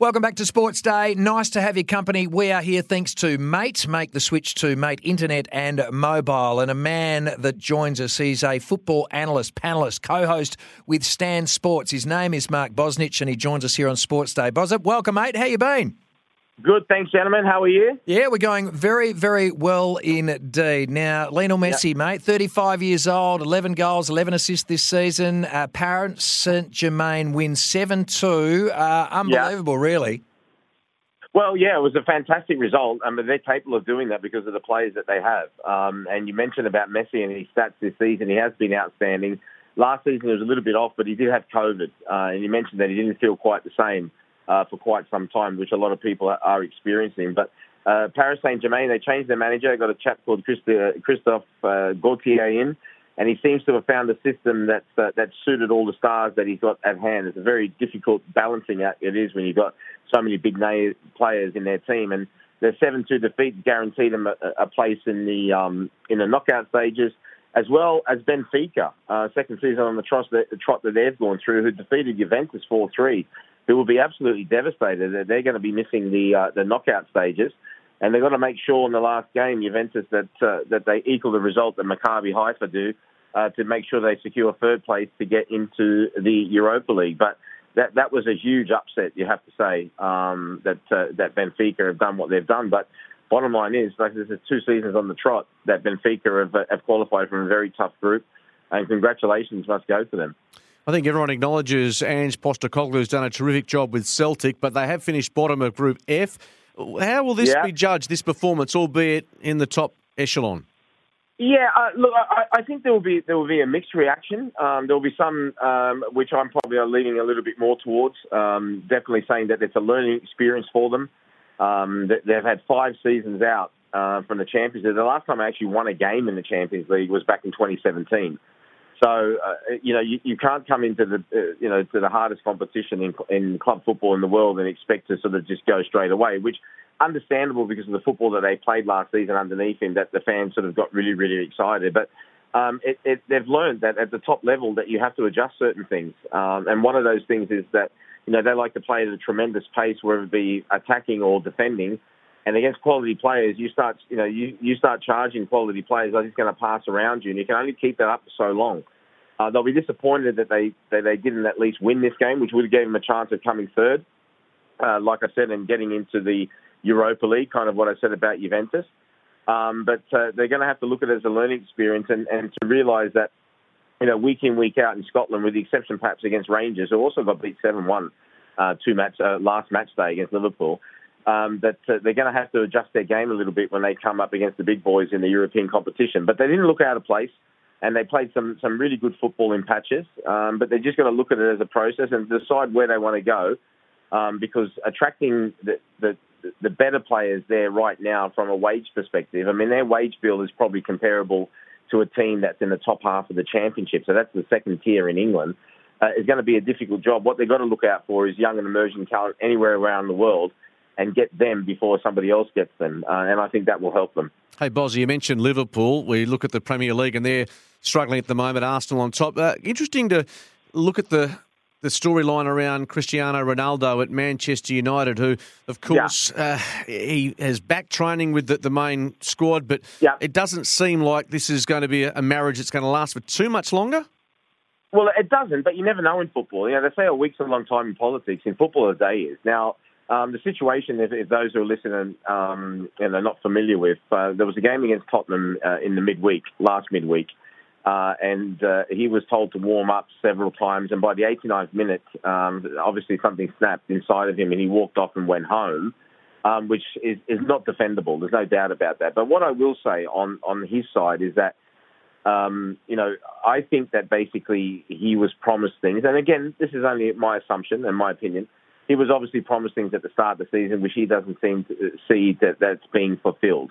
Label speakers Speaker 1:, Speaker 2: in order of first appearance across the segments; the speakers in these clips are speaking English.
Speaker 1: Welcome back to Sports Day. Nice to have your company. We are here thanks to Mate. Make the switch to Mate Internet and Mobile. And a man that joins us, he's a football analyst, panelist, co host with Stan Sports. His name is Mark Bosnich and he joins us here on Sports Day. Bosnich, welcome, mate. How you been?
Speaker 2: Good, thanks, gentlemen. How are you?
Speaker 1: Yeah, we're going very, very well indeed. Now, Lionel Messi, yep. mate, 35 years old, 11 goals, 11 assists this season. Uh, Paris Saint Germain win 7 2. Uh, unbelievable, yep. really.
Speaker 2: Well, yeah, it was a fantastic result. I mean, they're capable of doing that because of the players that they have. Um, and you mentioned about Messi and his stats this season. He has been outstanding. Last season, he was a little bit off, but he did have COVID. Uh, and you mentioned that he didn't feel quite the same uh, for quite some time, which a lot of people are experiencing. But uh, Paris Saint Germain, they changed their manager. They got a chap called Christophe uh, Galtier in, and he seems to have found a system that uh, that suited all the stars that he's got at hand. It's a very difficult balancing act it is when you've got so many big name players in their team, and their seven-two defeat guaranteed them a, a place in the um, in the knockout stages as well as Benfica, uh, second season on the trot, the trot that they've gone through, who defeated Juventus 4-3 who will be absolutely devastated. that They're going to be missing the uh, the knockout stages, and they've got to make sure in the last game, Juventus, that uh, that they equal the result that Maccabi Haifa do uh, to make sure they secure third place to get into the Europa League. But that that was a huge upset, you have to say, um, that uh, that Benfica have done what they've done. But bottom line is, like there's two seasons on the trot that Benfica have, have qualified from a very tough group, and congratulations must go to them.
Speaker 3: I think everyone acknowledges Ange has done a terrific job with Celtic, but they have finished bottom of Group F. How will this yeah. be judged, this performance, albeit in the top echelon?
Speaker 2: Yeah, uh, look, I, I, think there will be there will be a mixed reaction. Um, there will be some um, which I'm probably leaning a little bit more towards. Um, definitely saying that it's a learning experience for them. Um, they've had five seasons out uh, from the Champions League. The last time I actually won a game in the Champions League was back in 2017. So uh, you know you, you can't come into the uh, you know to the hardest competition in, in club football in the world and expect to sort of just go straight away, which understandable because of the football that they played last season underneath him that the fans sort of got really really excited. But um, it, it, they've learned that at the top level that you have to adjust certain things, um, and one of those things is that you know they like to play at a tremendous pace, whether it be attacking or defending. And against quality players, you start, you know, you, you start charging quality players. They're just going to pass around you, and you can only keep that up for so long. Uh, they'll be disappointed that they that they didn't at least win this game, which would have given them a chance of coming third. Uh, like I said, and getting into the Europa League, kind of what I said about Juventus. Um, but uh, they're going to have to look at it as a learning experience and, and to realise that, you know, week in, week out in Scotland, with the exception perhaps against Rangers, who also got beat 7 1 uh, two match, uh, last match day against Liverpool, um, that uh, they're going to have to adjust their game a little bit when they come up against the big boys in the European competition. But they didn't look out of place and they played some some really good football in patches. Um, but they're just going to look at it as a process and decide where they want to go, um, because attracting the, the the better players there right now from a wage perspective. I mean, their wage bill is probably comparable to a team that's in the top half of the championship. So that's the second tier in England. Uh, is going to be a difficult job. What they've got to look out for is young and emerging talent anywhere around the world and get them before somebody else gets them. Uh, and I think that will help them.
Speaker 3: Hey, Bozzy, you mentioned Liverpool. We look at the Premier League and they're struggling at the moment. Arsenal on top. Uh, interesting to look at the the storyline around Cristiano Ronaldo at Manchester United, who, of course, yeah. uh, he has back training with the, the main squad, but yeah. it doesn't seem like this is going to be a, marriage that's going to last for too much longer.
Speaker 2: Well, it doesn't, but you never know in football. You know, they say a week's a long time in politics. In football, a day is. Now, um, the situation, if, if, those who are listening um, and are not familiar with, uh, there was a game against Tottenham uh, in the midweek, last midweek, Uh, and uh, he was told to warm up several times. And by the 89th minute, um, obviously something snapped inside of him, and he walked off and went home, um, which is, is not defendable. There's no doubt about that. But what I will say on on his side is that. Um, you know, I think that basically he was promised things, and again, this is only my assumption and my opinion. He was obviously promised things at the start of the season, which he doesn't seem to see that that's being fulfilled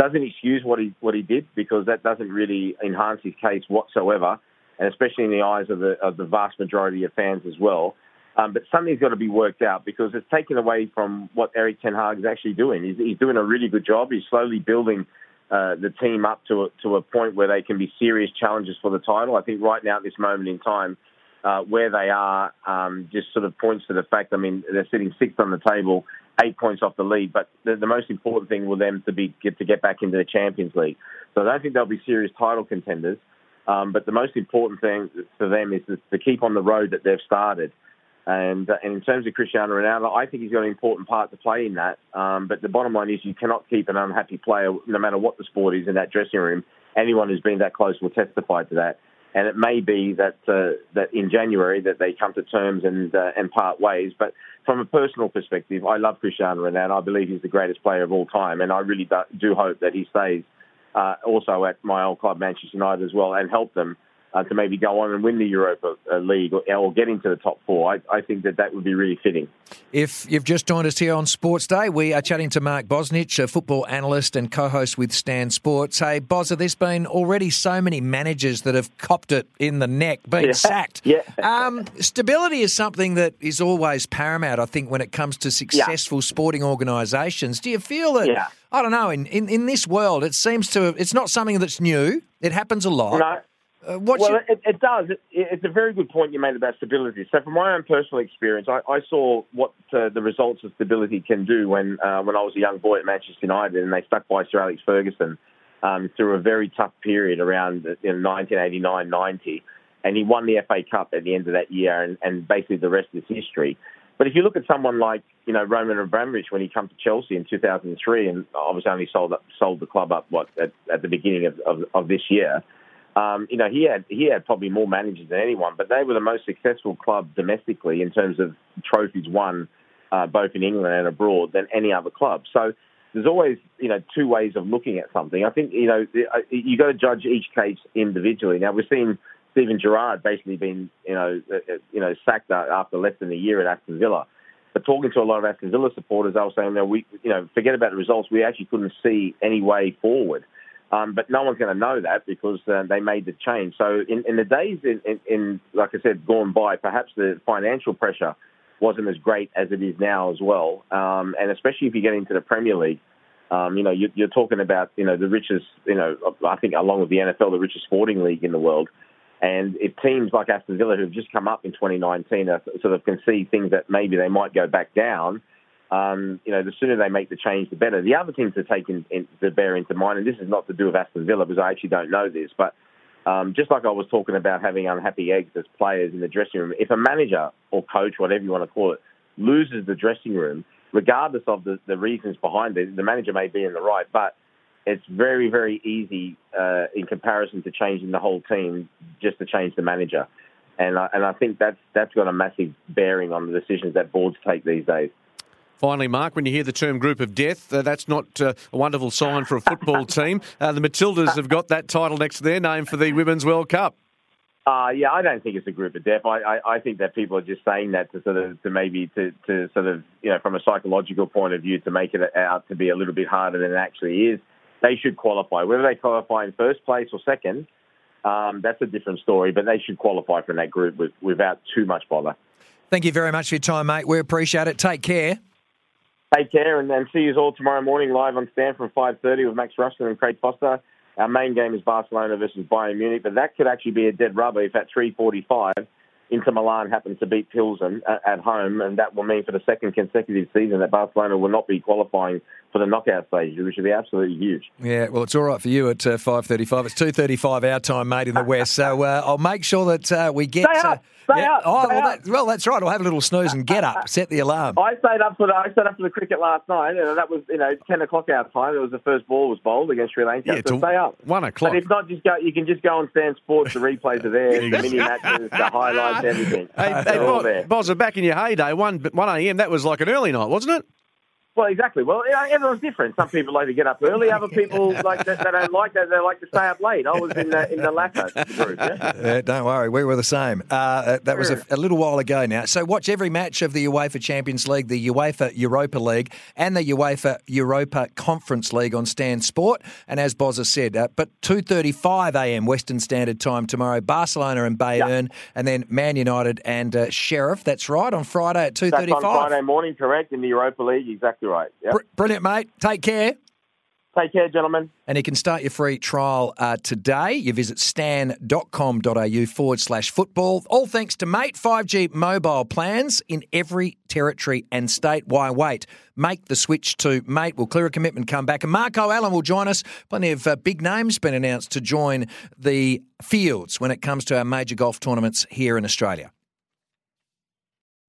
Speaker 2: doesn't excuse what he what he did because that doesn't really enhance his case whatsoever, and especially in the eyes of the of the vast majority of fans as well. Um, but something's got to be worked out because it's taken away from what Erik Ten Hag is actually doing. He's, he's doing a really good job. He's slowly building uh, the team up to a, to a point where they can be serious challenges for the title. I think right now at this moment in time, uh, where they are um, just sort of points to the fact. I mean, they're sitting sixth on the table eight points off the lead. But the, the most important thing will them to be get to get back into the Champions League. So I don't think they'll be serious title contenders. Um, but the most important thing for them is to keep on the road that they've started. And, uh, and in terms of Cristiano Ronaldo, I think he's got an important part to play in that. Um, but the bottom line is you cannot keep an unhappy player, no matter what the sport is, in that dressing room. Anyone who's been that close will testify to that. And it may be that uh, that in January that they come to terms and uh, and part ways. But from a personal perspective, I love Cristiano Ronaldo. I believe he's the greatest player of all time, and I really do hope that he stays uh, also at my old club, Manchester United, as well, and help them uh, to maybe go on and win the Europa uh, League or, or, get into the top four. I, I, think that that would be really fitting.
Speaker 1: If you've just joined us here on Sports Day, we are chatting to Mark Bosnich, a football analyst and co-host with Stan Sports. Hey, Bozza, there's been already so many managers that have copped it in the neck, been
Speaker 2: yeah.
Speaker 1: sacked.
Speaker 2: Yeah.
Speaker 1: Um, stability is something that is always paramount, I think, when it comes to successful yeah. sporting organisations. Do you feel that?
Speaker 2: Yeah.
Speaker 1: I don't know. In, in in this world, it seems to. It's not something that's new. It happens a lot.
Speaker 2: No. Uh, well, it, it, does. It, it's a very good point you made about stability. So, from my own personal experience, I, I saw what uh, the results of stability can do when uh, when I was a young boy at Manchester United, and they stuck by Sir Alex Ferguson um, through a very tough period around you know, 1989-90, and he won the FA Cup at the end of that year, and, and basically the rest is history. But if you look at someone like you know Roman Abramovich when he came to Chelsea in 2003, and obviously only sold up, sold the club up what at, at the beginning of, of, of this year um, you know, he had he had probably more managers than anyone, but they were the most successful club domestically in terms of trophies won, uh, both in England and abroad, than any other club. So there's always you know two ways of looking at something. I think you know uh, you got to judge each case individually. Now we've seen Steven Gerrard basically been you know uh, uh, you know sacked after less than a year at Aston Villa. But talking to a lot of Aston Villa supporters, they were saying, "No, we, you know, forget about the results. We actually couldn't see any way forward." Um, but no one's going to know that because uh, they made the change. So in, in the days in, in, in, like I said, gone by, perhaps the financial pressure wasn't as great as it is now as well. Um, and especially if you get into the Premier League, um, you know, you, you're talking about, you know, the richest, you know, I think along with the NFL, the richest sporting league in the world. And if teams like Aston Villa, who've just come up in 2019, are, sort of can see things that maybe they might go back down, um, you know, the sooner they make the change, the better. The other thing to take in, in, to bear into mind, and this is not to do with Aston Villa because I actually don't know this, but um, just like I was talking about having unhappy eggs as players in the dressing room, if a manager or coach, whatever you want to call it, loses the dressing room, regardless of the, the reasons behind it, the manager may be in the right, but it's very, very easy uh, in comparison to changing the whole team just to change the manager. And I, and I think that's that's got a massive bearing on the decisions that boards take these days.
Speaker 3: Finally, Mark, when you hear the term group of death, uh, that's not uh, a wonderful sign for a football team. Uh, the Matildas have got that title next to their name for the Women's World Cup.
Speaker 2: Uh, yeah, I don't think it's a group of death. I, I, I think that people are just saying that to sort of to maybe to, to sort of you know from a psychological point of view to make it out to be a little bit harder than it actually is. They should qualify. Whether they qualify in first place or second, um, that's a different story. But they should qualify from that group with, without too much bother.
Speaker 1: Thank you very much for your time, mate. We appreciate it. Take care.
Speaker 2: Take care, and then see you all tomorrow morning live on Stan from 5.30 with Max Rushton and Craig Foster. Our main game is Barcelona versus Bayern Munich, but that could actually be a dead rubber if at 3.45 Inter Milan happens to beat Pilsen at home, and that will mean for the second consecutive season that Barcelona will not be qualifying for the knockout stage, which would be absolutely huge.
Speaker 1: Yeah, well, it's all right for you at uh, 5.35. It's 2.35 our time, mate, in the West. So uh, I'll make sure that uh, we get...
Speaker 2: Stay
Speaker 1: Yeah.
Speaker 2: up.
Speaker 1: Oh,
Speaker 2: stay
Speaker 1: well,
Speaker 2: up.
Speaker 1: that, well, that's right. I'll have a little snooze and get up. Set the alarm.
Speaker 2: I stayed up for the I stayed up for the cricket last night, and that was you know ten o'clock our time. It was the first ball was bowled against Sri Lanka.
Speaker 3: Yeah,
Speaker 2: so stay up.
Speaker 3: one o'clock.
Speaker 2: But if not, just go. You can just go on Stan Sports. The replays are there, the mini matches, the highlights, everything.
Speaker 3: Hey, hey,
Speaker 2: They're all
Speaker 3: Boz,
Speaker 2: there.
Speaker 3: Boz, back in your heyday, 1, 1 a.m., that was like an early night, wasn't it?
Speaker 2: Well, exactly. Well, everyone's different. Some people like to get up early. Other people like that, they don't like that. They like to stay up late. I was in the in the latter group. Yeah?
Speaker 1: Uh, don't worry, we were the same. Uh, uh, that was a, a little while ago now. So watch every match of the UEFA Champions League, the UEFA Europa League, and the UEFA Europa Conference League on Stan Sport. And as Boz has said, uh, but 2.35 a.m. Western Standard Time tomorrow, Barcelona and Bayern, and then Man United and uh, Sheriff. That's right, on Friday at 2.35.
Speaker 2: Friday morning, correct? In the Europa League, exactly right. Yep.
Speaker 1: Br- brilliant, mate. Take care.
Speaker 2: Take care, gentlemen.
Speaker 1: And you can start your free trial uh, today. You visit stan.com.au forward slash football. All thanks to Mate 5G mobile plans in every territory and state. Why wait? Make the switch to Mate. We'll clear a commitment, come back. And Marco Allen will join us. Plenty of uh, big names been announced to join the fields when it comes to our major golf tournaments here in Australia.